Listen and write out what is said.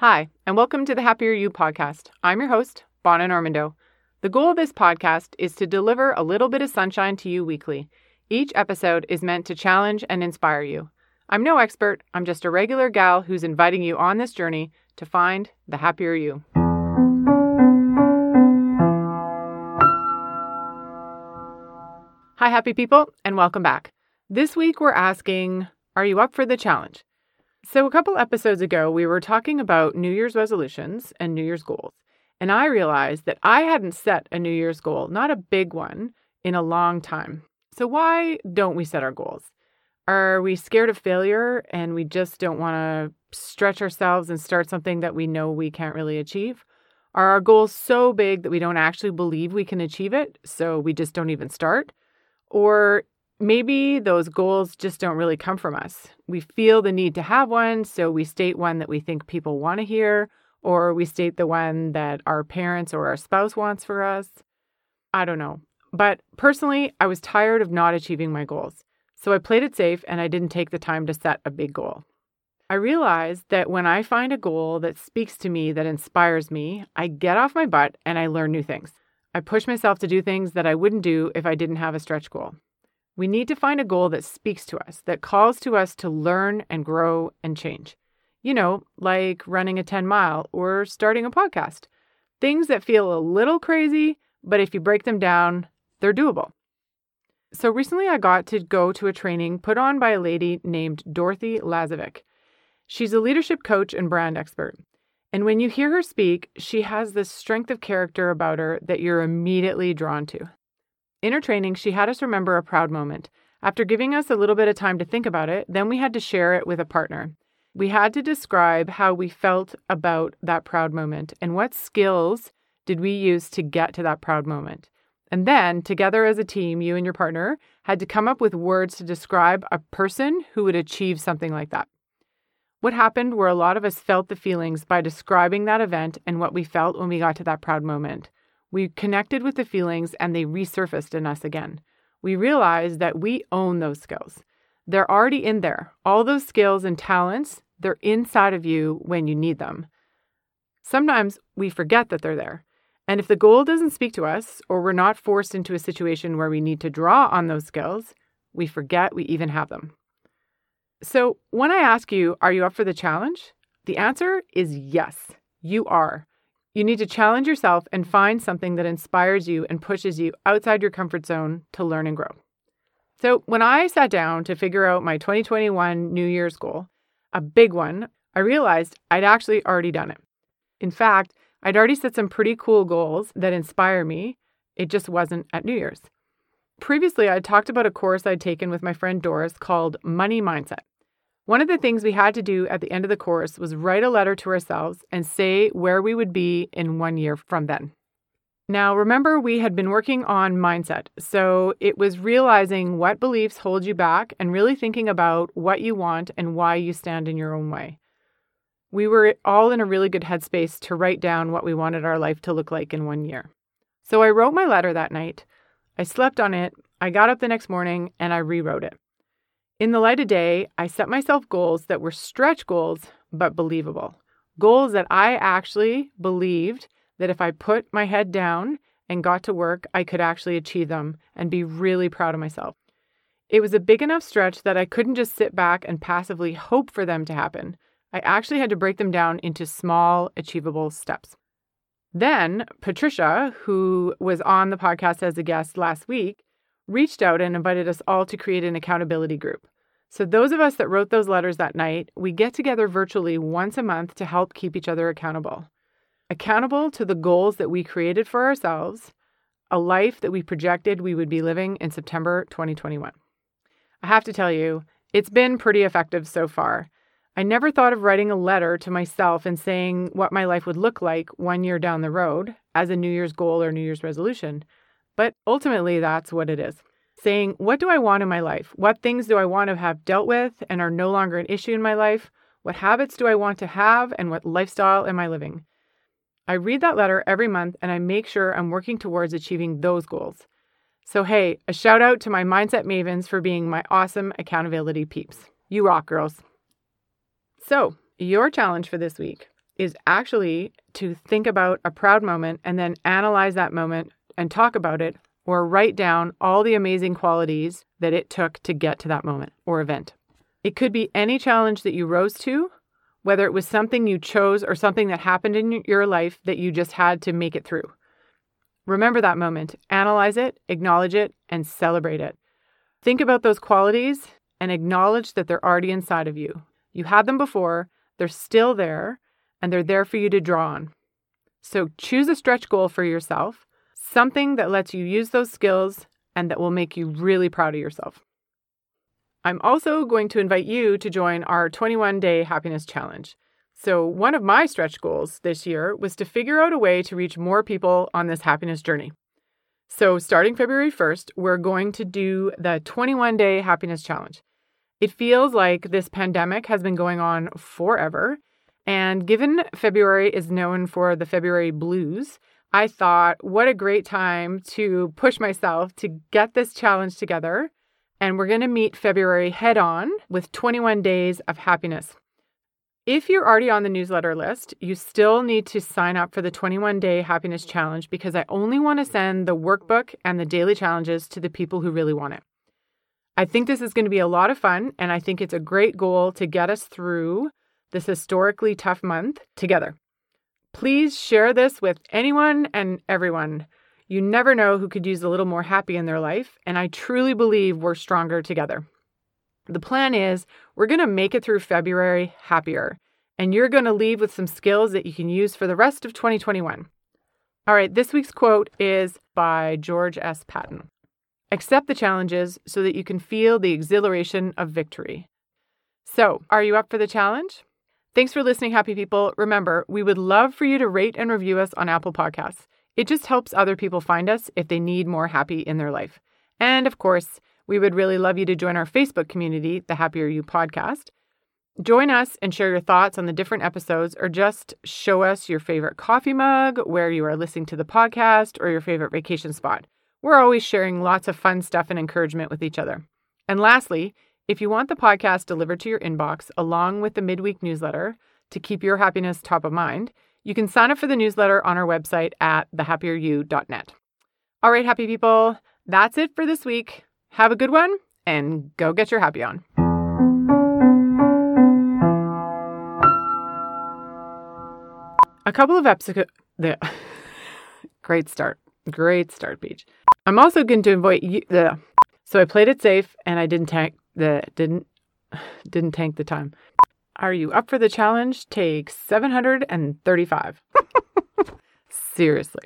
Hi, and welcome to the Happier You podcast. I'm your host, Bonna Normando. The goal of this podcast is to deliver a little bit of sunshine to you weekly. Each episode is meant to challenge and inspire you. I'm no expert, I'm just a regular gal who's inviting you on this journey to find the happier you. Hi, happy people, and welcome back. This week we're asking Are you up for the challenge? So, a couple episodes ago, we were talking about New Year's resolutions and New Year's goals. And I realized that I hadn't set a New Year's goal, not a big one, in a long time. So, why don't we set our goals? Are we scared of failure and we just don't want to stretch ourselves and start something that we know we can't really achieve? Are our goals so big that we don't actually believe we can achieve it, so we just don't even start? Or maybe those goals just don't really come from us. We feel the need to have one, so we state one that we think people want to hear, or we state the one that our parents or our spouse wants for us. I don't know. But personally, I was tired of not achieving my goals. So I played it safe and I didn't take the time to set a big goal. I realized that when I find a goal that speaks to me, that inspires me, I get off my butt and I learn new things. I push myself to do things that I wouldn't do if I didn't have a stretch goal. We need to find a goal that speaks to us, that calls to us to learn and grow and change. You know, like running a 10 mile or starting a podcast. Things that feel a little crazy, but if you break them down, they're doable. So recently I got to go to a training put on by a lady named Dorothy Lazovik. She's a leadership coach and brand expert. And when you hear her speak, she has this strength of character about her that you're immediately drawn to. In her training, she had us remember a proud moment. After giving us a little bit of time to think about it, then we had to share it with a partner. We had to describe how we felt about that proud moment and what skills did we use to get to that proud moment. And then, together as a team, you and your partner had to come up with words to describe a person who would achieve something like that. What happened were a lot of us felt the feelings by describing that event and what we felt when we got to that proud moment. We connected with the feelings and they resurfaced in us again. We realized that we own those skills. They're already in there. All those skills and talents, they're inside of you when you need them. Sometimes we forget that they're there. And if the goal doesn't speak to us, or we're not forced into a situation where we need to draw on those skills, we forget we even have them. So, when I ask you, are you up for the challenge? The answer is yes, you are. You need to challenge yourself and find something that inspires you and pushes you outside your comfort zone to learn and grow. So, when I sat down to figure out my 2021 New Year's goal, a big one, I realized I'd actually already done it. In fact, I'd already set some pretty cool goals that inspire me. It just wasn't at New Year's. Previously, I talked about a course I'd taken with my friend Doris called Money Mindset. One of the things we had to do at the end of the course was write a letter to ourselves and say where we would be in one year from then. Now, remember, we had been working on mindset. So it was realizing what beliefs hold you back and really thinking about what you want and why you stand in your own way. We were all in a really good headspace to write down what we wanted our life to look like in one year. So I wrote my letter that night I slept on it, I got up the next morning, and I rewrote it. In the light of day, I set myself goals that were stretch goals, but believable. Goals that I actually believed that if I put my head down and got to work, I could actually achieve them and be really proud of myself. It was a big enough stretch that I couldn't just sit back and passively hope for them to happen. I actually had to break them down into small, achievable steps. Then Patricia, who was on the podcast as a guest last week, reached out and invited us all to create an accountability group. So, those of us that wrote those letters that night, we get together virtually once a month to help keep each other accountable. Accountable to the goals that we created for ourselves, a life that we projected we would be living in September 2021. I have to tell you, it's been pretty effective so far. I never thought of writing a letter to myself and saying what my life would look like one year down the road as a New Year's goal or New Year's resolution. But ultimately, that's what it is. Saying, what do I want in my life? What things do I want to have dealt with and are no longer an issue in my life? What habits do I want to have and what lifestyle am I living? I read that letter every month and I make sure I'm working towards achieving those goals. So, hey, a shout out to my mindset mavens for being my awesome accountability peeps. You rock, girls. So, your challenge for this week is actually to think about a proud moment and then analyze that moment and talk about it or write down all the amazing qualities that it took to get to that moment or event. It could be any challenge that you rose to, whether it was something you chose or something that happened in your life that you just had to make it through. Remember that moment, analyze it, acknowledge it, and celebrate it. Think about those qualities and acknowledge that they're already inside of you. You had them before, they're still there, and they're there for you to draw on. So choose a stretch goal for yourself, something that lets you use those skills and that will make you really proud of yourself. I'm also going to invite you to join our 21 day happiness challenge. So, one of my stretch goals this year was to figure out a way to reach more people on this happiness journey. So, starting February 1st, we're going to do the 21 day happiness challenge. It feels like this pandemic has been going on forever. And given February is known for the February blues, I thought, what a great time to push myself to get this challenge together. And we're going to meet February head on with 21 days of happiness. If you're already on the newsletter list, you still need to sign up for the 21 day happiness challenge because I only want to send the workbook and the daily challenges to the people who really want it. I think this is going to be a lot of fun, and I think it's a great goal to get us through this historically tough month together. Please share this with anyone and everyone. You never know who could use a little more happy in their life, and I truly believe we're stronger together. The plan is we're going to make it through February happier, and you're going to leave with some skills that you can use for the rest of 2021. All right, this week's quote is by George S. Patton Accept the challenges so that you can feel the exhilaration of victory. So, are you up for the challenge? Thanks for listening, happy people. Remember, we would love for you to rate and review us on Apple Podcasts. It just helps other people find us if they need more happy in their life. And of course, we would really love you to join our Facebook community, the Happier You podcast. Join us and share your thoughts on the different episodes, or just show us your favorite coffee mug, where you are listening to the podcast, or your favorite vacation spot. We're always sharing lots of fun stuff and encouragement with each other. And lastly, if you want the podcast delivered to your inbox along with the midweek newsletter to keep your happiness top of mind, you can sign up for the newsletter on our website at thehappieryou.net. All right, happy people, that's it for this week. Have a good one and go get your happy on. A couple of episodes. The great start. Great start, Peach. I'm also going to invite you. The, so I played it safe and I didn't tank the didn't didn't tank the time. Are you up for the challenge? Take 735. Seriously.